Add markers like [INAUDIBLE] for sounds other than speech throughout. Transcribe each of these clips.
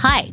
Hi,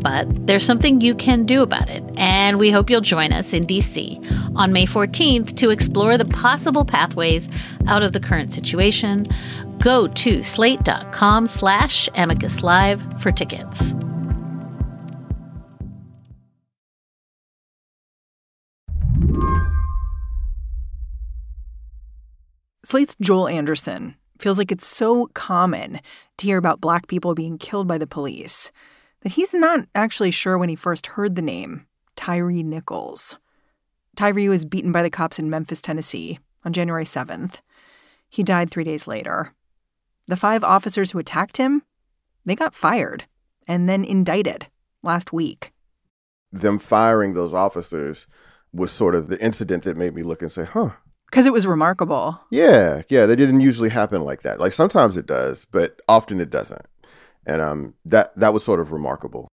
But there's something you can do about it, and we hope you'll join us in DC on May 14th to explore the possible pathways out of the current situation. Go to slate.com slash amicus live for tickets. Slate's Joel Anderson feels like it's so common to hear about black people being killed by the police that he's not actually sure when he first heard the name Tyre Nichols. Tyre was beaten by the cops in Memphis, Tennessee on January 7th. He died three days later. The five officers who attacked him, they got fired and then indicted last week. Them firing those officers was sort of the incident that made me look and say, huh, because it was remarkable. Yeah, yeah, that didn't usually happen like that. Like sometimes it does, but often it doesn't. And um, that that was sort of remarkable.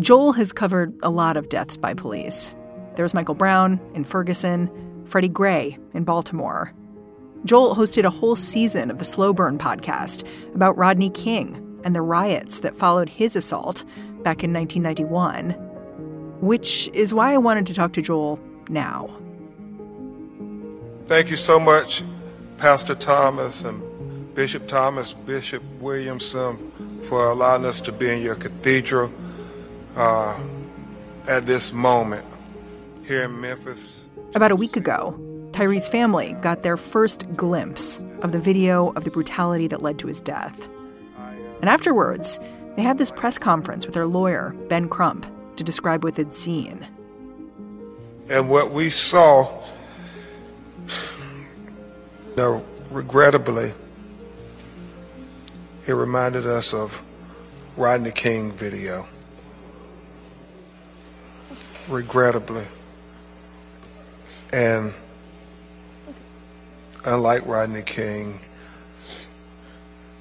Joel has covered a lot of deaths by police. There was Michael Brown in Ferguson, Freddie Gray in Baltimore. Joel hosted a whole season of the Slow Burn podcast about Rodney King and the riots that followed his assault back in 1991 which is why I wanted to talk to Joel now. Thank you so much, Pastor Thomas and Bishop Thomas, Bishop Williamson, for allowing us to be in your cathedral uh, at this moment here in Memphis. About a week ago, Tyre's family got their first glimpse of the video of the brutality that led to his death. And afterwards, they had this press conference with their lawyer, Ben Crump, to describe what they'd seen. And what we saw, now, regrettably, it reminded us of Rodney King video. Regrettably. And unlike Rodney King,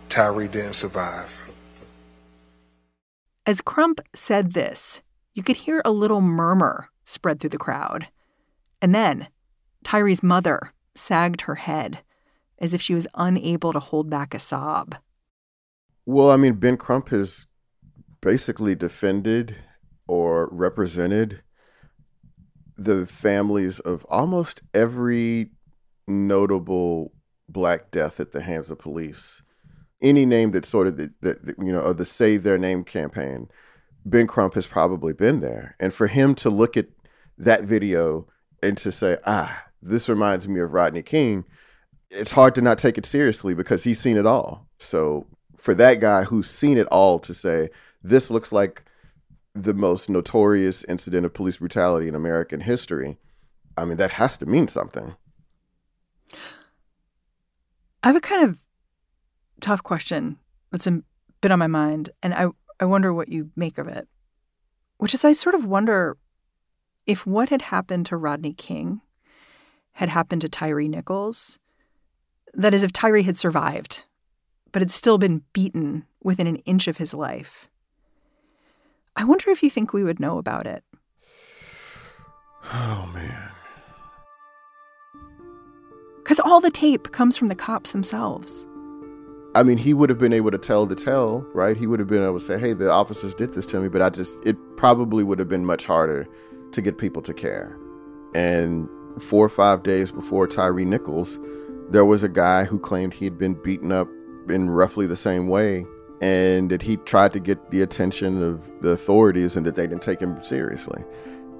Tyre didn't survive. As Crump said this, you could hear a little murmur spread through the crowd. And then Tyre's mother sagged her head as if she was unable to hold back a sob. Well, I mean, Ben Crump has basically defended or represented the families of almost every notable black death at the hands of police. Any name that sort of the, you know of the Say Their Name campaign Ben Crump has probably been there. And for him to look at that video and to say, ah, this reminds me of Rodney King, it's hard to not take it seriously because he's seen it all. So for that guy who's seen it all to say, this looks like the most notorious incident of police brutality in American history, I mean, that has to mean something. I have a kind of tough question that's been on my mind. And I, I wonder what you make of it. Which is, I sort of wonder if what had happened to Rodney King had happened to Tyre Nichols. That is, if Tyre had survived, but had still been beaten within an inch of his life. I wonder if you think we would know about it. Oh, man. Because all the tape comes from the cops themselves. I mean, he would have been able to tell the tale, right? He would have been able to say, hey, the officers did this to me, but I just, it probably would have been much harder to get people to care. And four or five days before Tyre Nichols, there was a guy who claimed he had been beaten up in roughly the same way and that he tried to get the attention of the authorities and that they didn't take him seriously.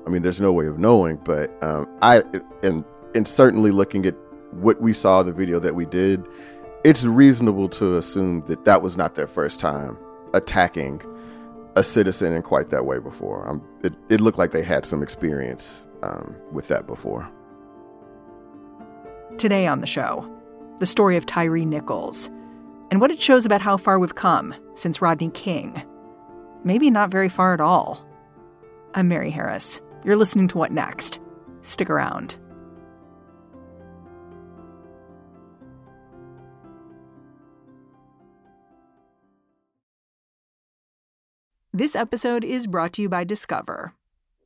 I mean, there's no way of knowing, but um, I and and certainly looking at what we saw the video that we did, it's reasonable to assume that that was not their first time attacking a citizen in quite that way before. Um, it, it looked like they had some experience um, with that before. Today on the show, the story of Tyre Nichols and what it shows about how far we've come since Rodney King. Maybe not very far at all. I'm Mary Harris. You're listening to What Next? Stick around. This episode is brought to you by Discover.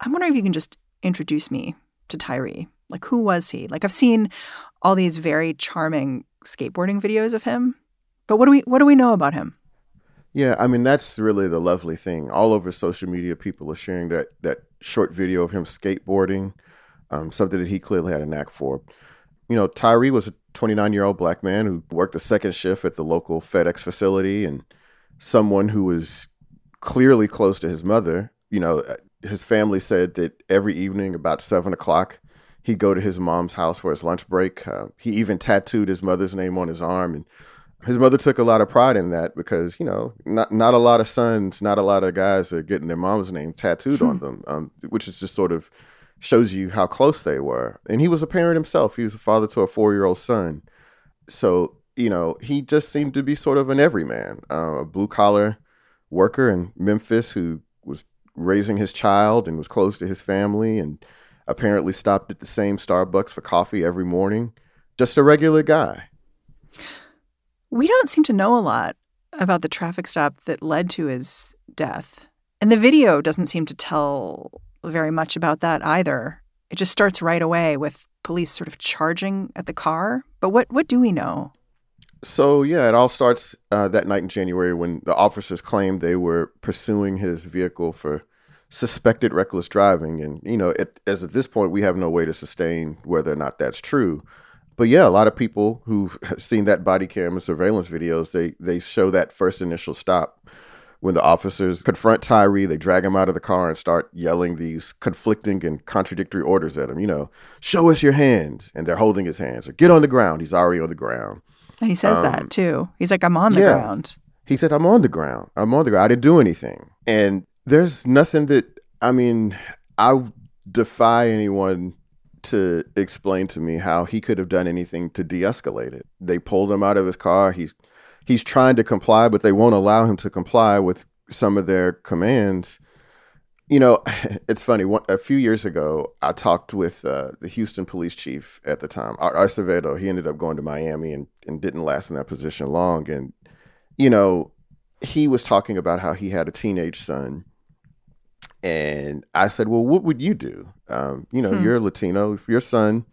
I'm wondering if you can just introduce me to Tyre. Like, who was he? Like, I've seen all these very charming skateboarding videos of him, but what do we what do we know about him? Yeah, I mean that's really the lovely thing. All over social media, people are sharing that that short video of him skateboarding, um, something that he clearly had a knack for. You know, Tyre was a 29 year old black man who worked the second shift at the local FedEx facility, and someone who was clearly close to his mother. You know, his family said that every evening about seven o'clock, he'd go to his mom's house for his lunch break. Uh, he even tattooed his mother's name on his arm, and his mother took a lot of pride in that because you know not not a lot of sons, not a lot of guys are getting their mom's name tattooed on them, um, which is just sort of shows you how close they were. And he was a parent himself. He was a father to a four year old son, so you know he just seemed to be sort of an everyman, uh, a blue collar worker in Memphis who raising his child and was close to his family and apparently stopped at the same Starbucks for coffee every morning. Just a regular guy. We don't seem to know a lot about the traffic stop that led to his death. And the video doesn't seem to tell very much about that either. It just starts right away with police sort of charging at the car. But what, what do we know? So yeah, it all starts uh, that night in January when the officers claimed they were pursuing his vehicle for suspected reckless driving, and you know, it, as at this point, we have no way to sustain whether or not that's true. But yeah, a lot of people who've [LAUGHS] seen that body camera surveillance videos, they they show that first initial stop when the officers confront Tyre, they drag him out of the car and start yelling these conflicting and contradictory orders at him. You know, show us your hands, and they're holding his hands, or get on the ground. He's already on the ground. And he says um, that too. He's like, I'm on the yeah. ground. He said, I'm on the ground. I'm on the ground. I didn't do anything. And there's nothing that, I mean, I defy anyone to explain to me how he could have done anything to de-escalate it. They pulled him out of his car. He's he's trying to comply, but they won't allow him to comply with some of their commands. You know, [LAUGHS] it's funny. One, a few years ago, I talked with uh, the Houston police chief at the time, Art Acevedo. He ended up going to Miami and, and didn't last in that position long. And, you know, he was talking about how he had a teenage son. And I said, Well, what would you do? Um, you know, hmm. you're Latino. If your son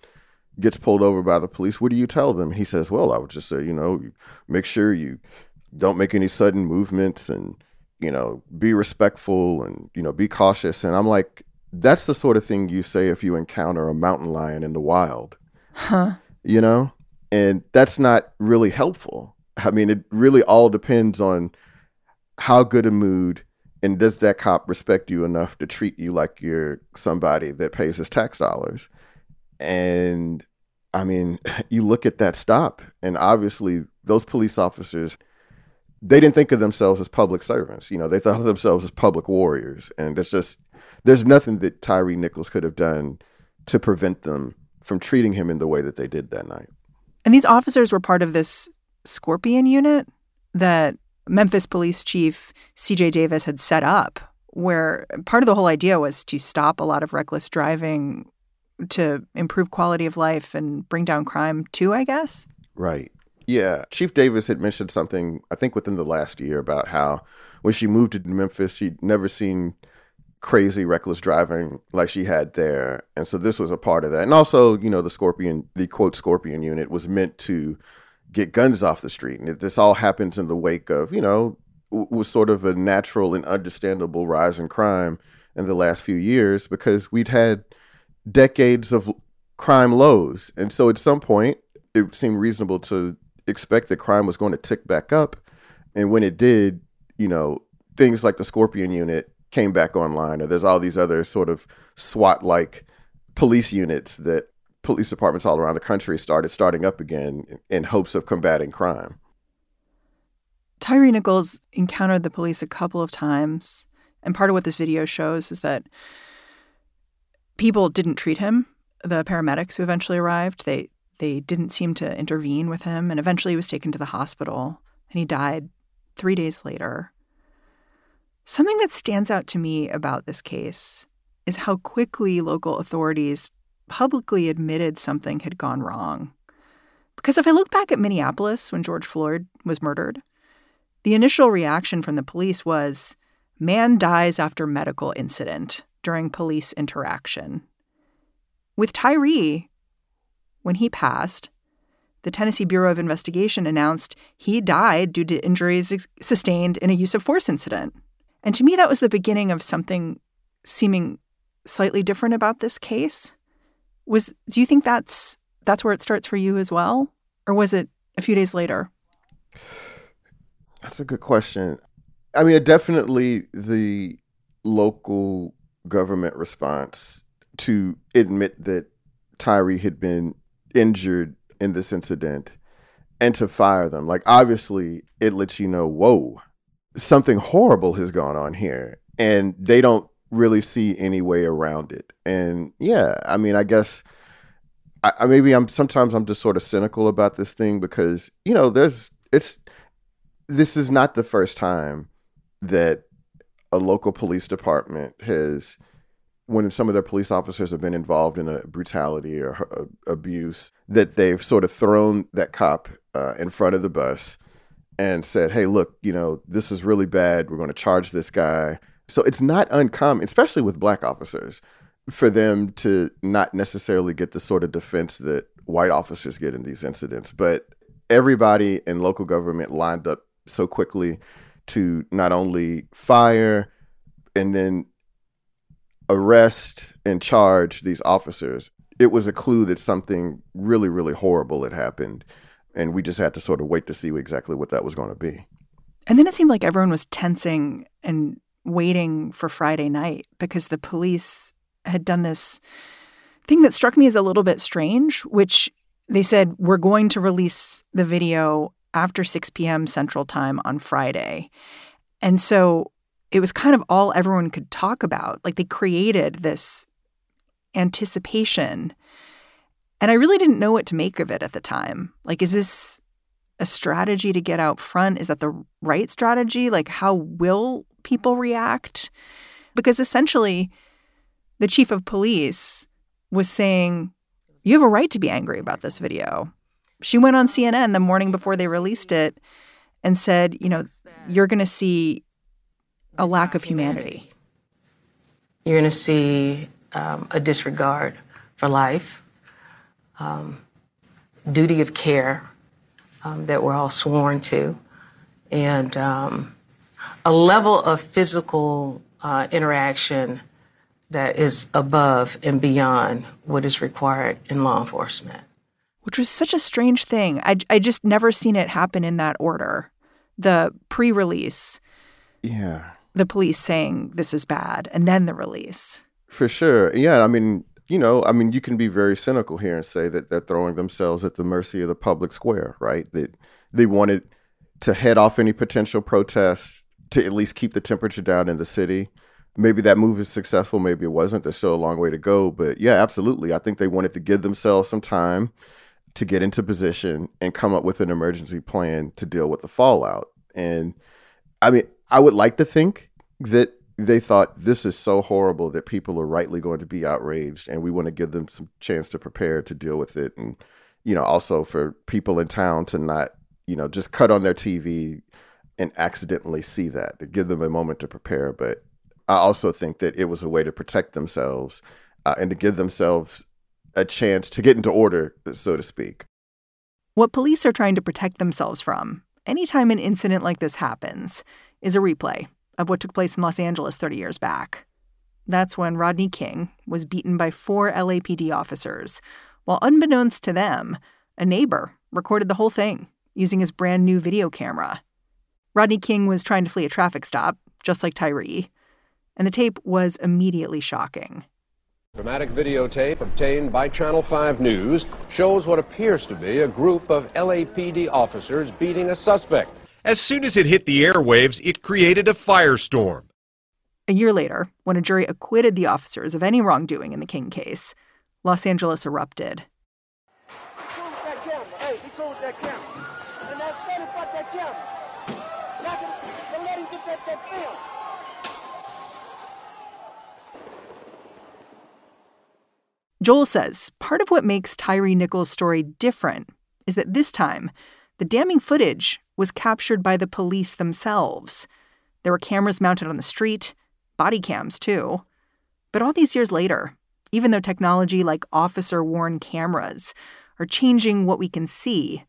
gets pulled over by the police, what do you tell them? He says, Well, I would just say, you know, make sure you don't make any sudden movements and you know, be respectful and, you know, be cautious. And I'm like, that's the sort of thing you say if you encounter a mountain lion in the wild. Huh. You know? And that's not really helpful. I mean, it really all depends on how good a mood and does that cop respect you enough to treat you like you're somebody that pays his tax dollars? And I mean, [LAUGHS] you look at that stop, and obviously, those police officers they didn't think of themselves as public servants. You know, they thought of themselves as public warriors. And there's just there's nothing that tyre Nichols could have done to prevent them from treating him in the way that they did that night. And these officers were part of this Scorpion unit that Memphis Police Chief CJ Davis had set up, where part of the whole idea was to stop a lot of reckless driving to improve quality of life and bring down crime too, I guess. Right. Yeah. Chief Davis had mentioned something, I think within the last year, about how when she moved to Memphis, she'd never seen crazy reckless driving like she had there. And so this was a part of that. And also, you know, the Scorpion, the quote Scorpion unit was meant to get guns off the street. And this all happens in the wake of, you know, was sort of a natural and understandable rise in crime in the last few years because we'd had decades of crime lows. And so at some point, it seemed reasonable to expect that crime was going to tick back up. And when it did, you know, things like the Scorpion unit came back online, or there's all these other sort of SWAT like police units that police departments all around the country started starting up again in hopes of combating crime. Tyre Nichols encountered the police a couple of times. And part of what this video shows is that people didn't treat him. The paramedics who eventually arrived, they they didn't seem to intervene with him, and eventually he was taken to the hospital and he died three days later. Something that stands out to me about this case is how quickly local authorities publicly admitted something had gone wrong. Because if I look back at Minneapolis when George Floyd was murdered, the initial reaction from the police was man dies after medical incident during police interaction. With Tyre, when he passed, the Tennessee Bureau of Investigation announced he died due to injuries sustained in a use of force incident. And to me, that was the beginning of something seeming slightly different about this case. Was do you think that's that's where it starts for you as well, or was it a few days later? That's a good question. I mean, definitely the local government response to admit that tyre had been injured in this incident and to fire them. Like, obviously, it lets you know, whoa, something horrible has gone on here. And they don't really see any way around it. And yeah, I mean, I guess. I, I maybe I'm sometimes I'm just sort of cynical about this thing because you know there's it's this is not the first time that a local police department has when some of their police officers have been involved in a brutality or a, abuse, that they've sort of thrown that cop uh, in front of the bus and said, "Hey, look, you know, this is really bad. We're going to charge this guy." So it's not uncommon, especially with black officers, for them to not necessarily get the sort of defense that white officers get in these incidents. But everybody in local government lined up so quickly to not only fire and then arrest and charge these officers, it was a clue that something really, really horrible had happened. And we just had to sort of wait to see exactly what that was going to be. And then it seemed like everyone was tensing and waiting for Friday night because the police had done this thing that struck me as a little bit strange, which they said, we're going to release the video after 6 p.m. Central Time on Friday. And so it was kind of all everyone could talk about. Like they created this anticipation. And I really didn't know what to make of it at the time. Like, is this a strategy to get out front? Is that the right strategy? Like, how will people react? Because essentially, the chief of police was saying, You have a right to be angry about this video. She went on CNN the morning before they released it and said, You know, you're going to see a lack of humanity. You're going to see um, a disregard for life, um, duty of care um, that we're all sworn to, and um, a level of physical uh, interaction that is above and beyond what is required in law enforcement. Which was such a strange thing. I, I just never seen it happen in that order. The pre release. Yeah the police saying this is bad and then the release. For sure. Yeah. I mean, you know, I mean, you can be very cynical here and say that they're throwing themselves at the mercy of the public square, right? That they wanted to head off any potential protests to at least keep the temperature down in the city. Maybe that move is successful, maybe it wasn't. There's still a long way to go. But yeah, absolutely. I think they wanted to give themselves some time to get into position and come up with an emergency plan to deal with the fallout. And I mean, I would like to think that they thought this is so horrible that people are rightly going to be outraged, and we want to give them some chance to prepare to deal with it. And you know, also for people in town to not, you know, just cut on their TV and accidentally see that, to give them a moment to prepare. But I also think that it was a way to protect themselves uh, and to give themselves a chance to get into order, so to speak. What police are trying to protect themselves from, anytime an incident like this happens, is a replay of what took place in Los Angeles 30 years back. That's when Rodney King was beaten by four LAPD officers, while unbeknownst to them, a neighbor recorded the whole thing using his brand new video camera. Rodney King was trying to flee a traffic stop, just like Tyre. and the tape was immediately shocking. Dramatic videotape obtained by Channel 5 News shows what appears to be a group of LAPD officers beating a suspect. As soon as it hit the airwaves, it created a firestorm. A year later, when a jury acquitted the officers of any wrongdoing in the King case, Los Angeles erupted. Joel says part of what makes Tyre Nichols' story different is that this time, the damning footage was captured by the police themselves. There were cameras mounted on the street, body cams too. But all these years later, even though technology like officer worn cameras are changing what we can see,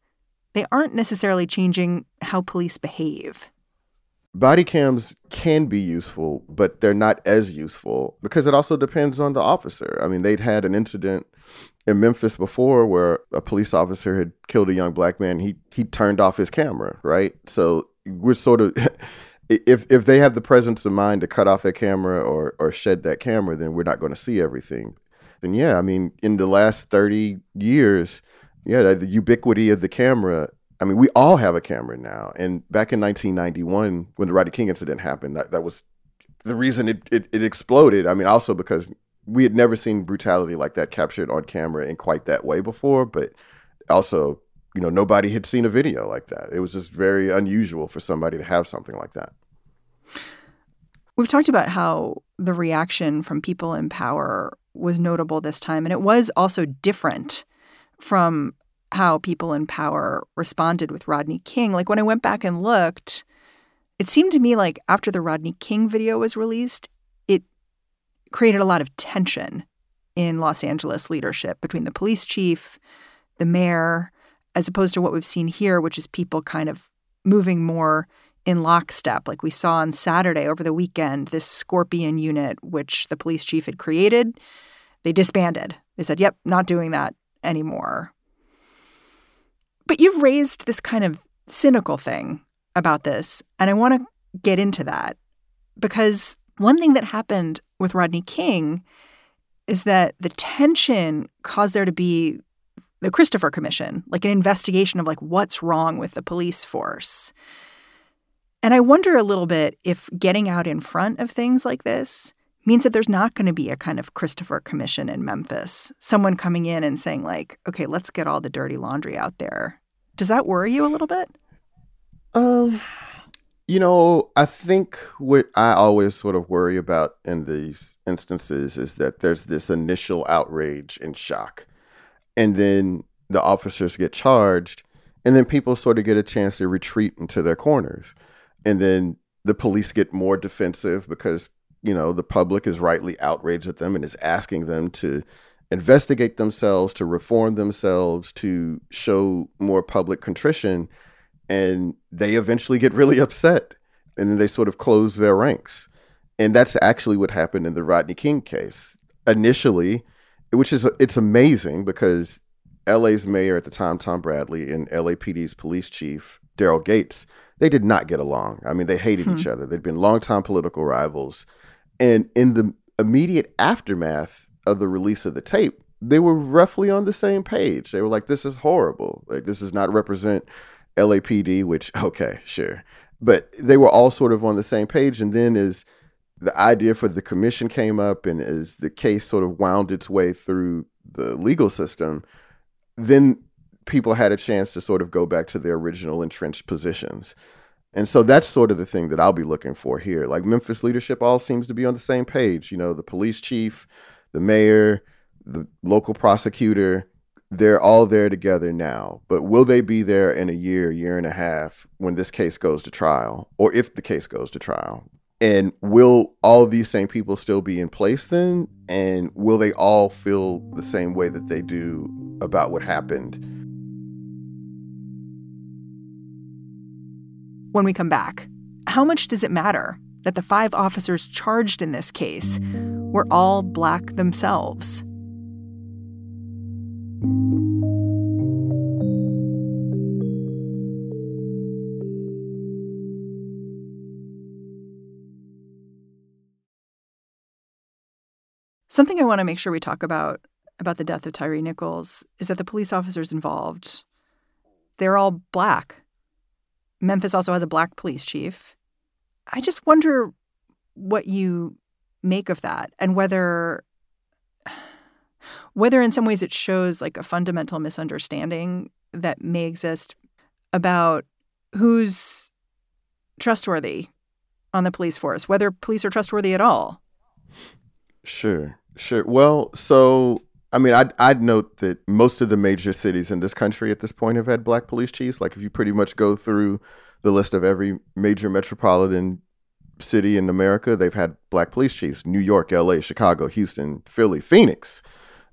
they aren't necessarily changing how police behave body cams can be useful, but they're not as useful because it also depends on the officer. I mean, they'd had an incident in Memphis before where a police officer had killed a young black man. He he turned off his camera, right? So we're sort of [LAUGHS] if if they have the presence of mind to cut off their camera or or shed that camera, then we're not going to see everything. And yeah, I mean, in the last thirty years, yeah, the ubiquity of the camera I mean, we all have a camera now. And back in 1991, when the Rodney King incident happened, that, that was the reason it, it, it exploded. I mean, also because we had never seen brutality like that captured on camera in quite that way before, but also, you know, nobody had seen a video like that. It was just very unusual for somebody to have something like that. We've talked about how the reaction from people in power was notable this time, and it was also different from how people in power responded with Rodney King. Like when I went back and looked, it seemed to me like after the Rodney King video was released, it created a lot of tension in Los Angeles leadership between the police chief, the mayor, as opposed to what we've seen here, which is people kind of moving more in lockstep. Like we saw on Saturday over the weekend, this Scorpion unit, which the police chief had created, they disbanded. They said, yep, not doing that anymore. But you've raised this kind of cynical thing about this, and I want to get into that because one thing that happened with Rodney King is that the tension caused there to be the Christopher Commission, like an investigation of like what's wrong with the police force. And I wonder a little bit if getting out in front of things like this means that there's not going to be a kind of Christopher Commission in Memphis, someone coming in and saying, like, okay, let's get all the dirty laundry out there. Does that worry you a little bit? Um, you know, I think what I always sort of worry about in these instances is that there's this initial outrage and shock. And then the officers get charged, and then people sort of get a chance to retreat into their corners. And then the police get more defensive because you know, the public is rightly outraged at them and is asking them to investigate themselves, to reform themselves, to show more public contrition. And they eventually get really upset and then they sort of close their ranks. And that's actually what happened in the Rodney King case. Initially, which is it's amazing because LA's mayor at the time, Tom Bradley, and LAPD's police chief, Daryl Gates, they did not get along. I mean, they hated hmm. each other. They'd been longtime political rivals. And in the immediate aftermath of the release of the tape, they were roughly on the same page. They were like, this is horrible. Like, this does not represent LAPD, which, [LAUGHS] okay, sure. But they were all sort of on the same page. And then as the idea for the commission came up and as the case sort of wound its way through the legal system, then people had a chance to sort of go back to their original entrenched positions. And so that's sort of the thing that I'll be looking for here. Like Memphis leadership all seems to be on the same page. You know, the police chief, the mayor, the local prosecutor, they're all there together now, but will they be there in a year, year and a half when this case goes to trial, or if the case goes to trial? And will all these same people still be in place then? And will they all feel the same way that they do about what happened? When we come back, how much does it matter that the five officers charged in this case were all black themselves? Something I want to make sure we talk about about the death of Tyre Nichols is that the police officers involved, they're all black. Memphis also has a black police chief. I just wonder what you make of that and whether whether in some ways it shows like a fundamental misunderstanding that may exist about who's trustworthy on the police force, whether police are trustworthy at all. Sure. Sure. Well, so I mean, I'd, I'd note that most of the major cities in this country at this point have had black police chiefs. Like, if you pretty much go through the list of every major metropolitan city in America, they've had black police chiefs: New York, L.A., Chicago, Houston, Philly, Phoenix,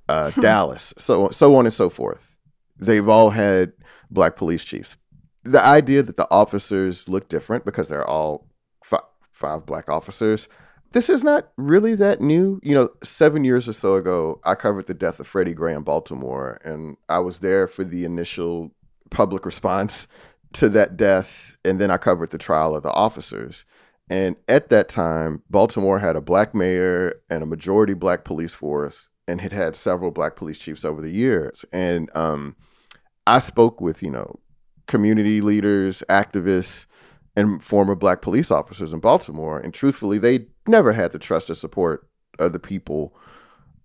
uh, hmm. Dallas, so so on and so forth. They've all had black police chiefs. The idea that the officers look different because they're all f- five black officers this is not really that new. You know, seven years or so ago, I covered the death of Freddie Gray in Baltimore, and I was there for the initial public response [LAUGHS] to that death, and then I covered the trial of the officers. And at that time, Baltimore had a black mayor and a majority black police force, and had had several black police chiefs over the years. And um, I spoke with you know community leaders, activists, and former black police officers in Baltimore, and truthfully, they never had the trust or support of the people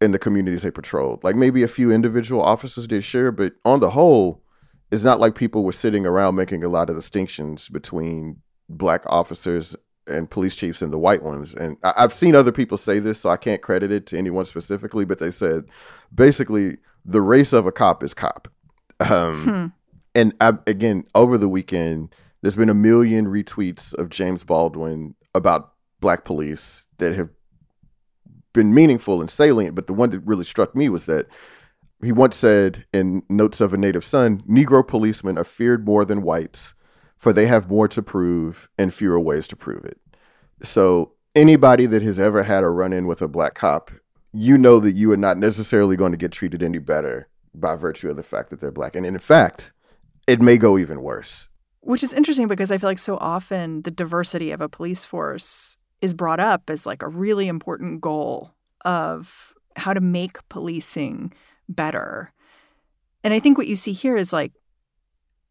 in the communities they patrolled. Like maybe a few individual officers did, sure, but on the whole, it's not like people were sitting around making a lot of distinctions between black officers and police chiefs and the white ones. And I've seen other people say this, so I can't credit it to anyone specifically, but they said basically the race of a cop is cop. Um, hmm. And I, again, over the weekend, there's been a million retweets of James Baldwin about black police that have been meaningful and salient. But the one that really struck me was that he once said in Notes of a Native Son Negro policemen are feared more than whites, for they have more to prove and fewer ways to prove it. So, anybody that has ever had a run in with a black cop, you know that you are not necessarily going to get treated any better by virtue of the fact that they're black. And in fact, it may go even worse. Which is interesting because I feel like so often the diversity of a police force is brought up as like a really important goal of how to make policing better. And I think what you see here is like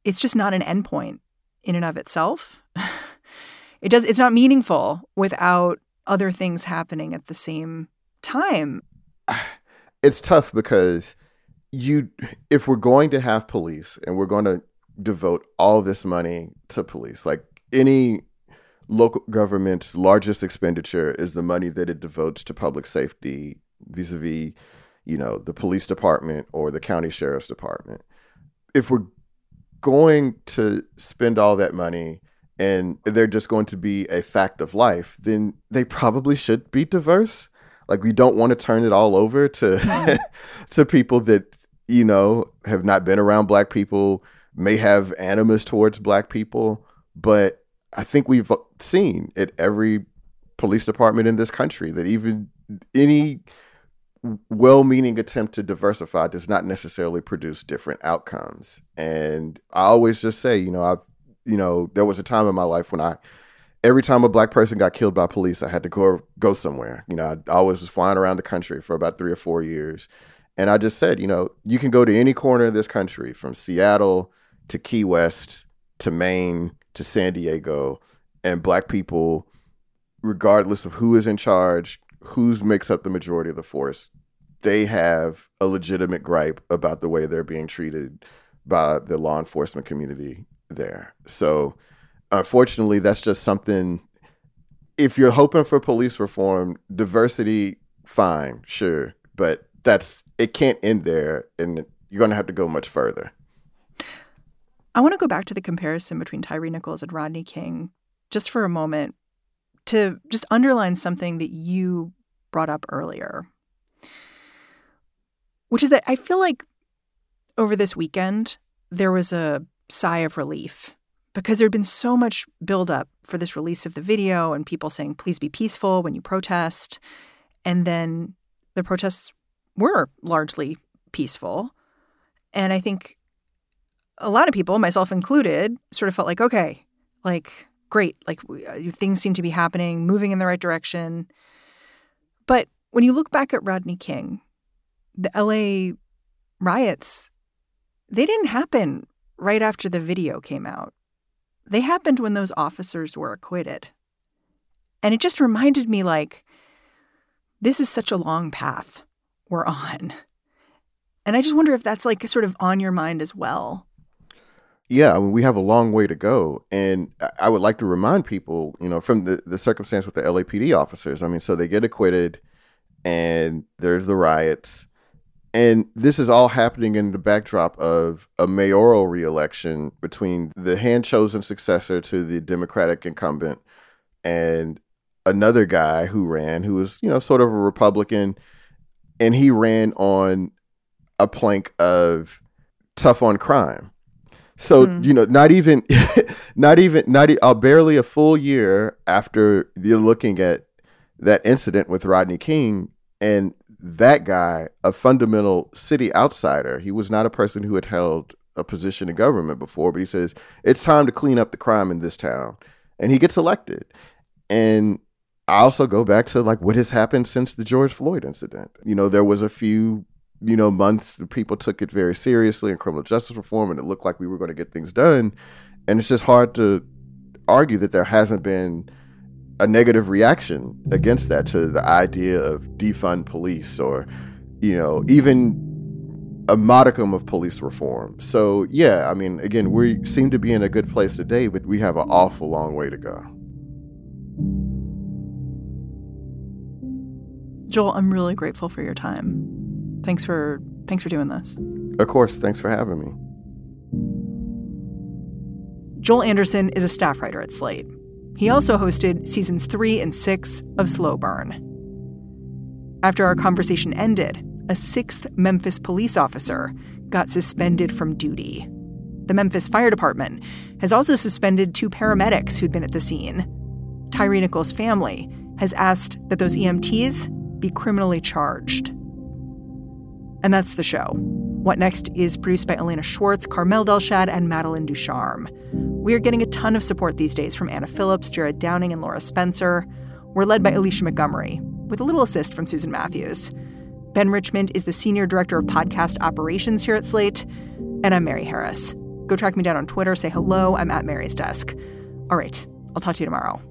it's just not an endpoint in and of itself. [LAUGHS] it does it's not meaningful without other things happening at the same time. [SIGHS] It's tough because you if we're going to have police and we're going to devote all this money to police, like any local government's largest expenditure is the money that it devotes to public safety vis-a-vis you know the police department or the county sheriff's department. If we're going to spend all that money and they're just going to be a fact of life then they probably should be diverse. Like we don't want to turn it all over to mm-hmm. [LAUGHS] to people that you know have not been around black people may have animus towards black people but I think we've uh, seen at every police department in this country that even any well-meaning attempt to diversify does not necessarily produce different outcomes. And I always just say, you know, I've, you know, there was a time in my life when I, every time a black person got killed by police, I had to go go somewhere. You know, I always was flying around the country for about three or four years, and I just said, you know, you can go to any corner of this country, from Seattle to Key West to Maine to San Diego, and black people, regardless of who is in charge, who's makes up the majority of the force, they have a legitimate gripe about the way they're being treated by the law enforcement community there. So, unfortunately, that's just something. If you're hoping for police reform, diversity, fine, sure, but that's it can't end there, and you're going to have to go much further. I want to go back to the comparison between Tyre Nichols and Rodney King just for a moment to just underline something that you brought up earlier, which is that I feel like over this weekend, there was a sigh of relief because there'd been so much buildup for this release of the video and people saying, please be peaceful when you protest. And then the protests were largely peaceful. And I think a lot of people, myself included, sort of felt like, okay, like, great, like uh, things seem to be happening, moving in the right direction. But when you look back at Rodney King, the LA riots, they didn't happen right after the video came out. They happened when those officers were acquitted. And it just reminded me like, this is such a long path we're on. And I just wonder if that's like sort of on your mind as well. Yeah, I mean, we have a long way to go. And I would like to remind people, you know, from the, the circumstance with the LAPD officers. I mean, so they get acquitted and there's the riots. And this is all happening in the backdrop of a mayoral reelection between the hand chosen successor to the Democratic incumbent and another guy who ran, who was, you know, sort of a Republican. And he ran on a plank of tough on crime. So mm. you know, not even, [LAUGHS] not even, not uh, barely a full year after you're looking at that incident with Rodney King, and that guy, a fundamental city outsider, he was not a person who had held a position in government before, but he says it's time to clean up the crime in this town, and he gets elected. And I also go back to like what has happened since the George Floyd incident. You know, there was a few you know, months, people took it very seriously in criminal justice reform, and it looked like we were going to get things done. And it's just hard to argue that there hasn't been a negative reaction against that to the idea of defund police or, you know, even a modicum of police reform. So, yeah, I mean, again, we seem to be in a good place today, but we have an awful long way to go. Joel, I'm really grateful for your time. Thanks for thanks for doing this. Of course, thanks for having me. Joel Anderson is a staff writer at Slate. He also hosted seasons 3 and 6 of Slow Burn. After our conversation ended, a 6th Memphis police officer got suspended from duty. The Memphis Fire Department has also suspended two paramedics who'd been at the scene. Tyre Nichols' family has asked that those EMTs be criminally charged. And that's the show. What Next is produced by Elena Schwartz, Carmel Delshad, and Madeline Ducharme. We are getting a ton of support these days from Anna Phillips, Jared Downing, and Laura Spencer. We're led by Alicia Montgomery, with a little assist from Susan Matthews. Ben Richmond is the Senior Director of Podcast Operations here at Slate. And I'm Mary Harris. Go track me down on Twitter, say hello. I'm at Mary's desk. All right, I'll talk to you tomorrow.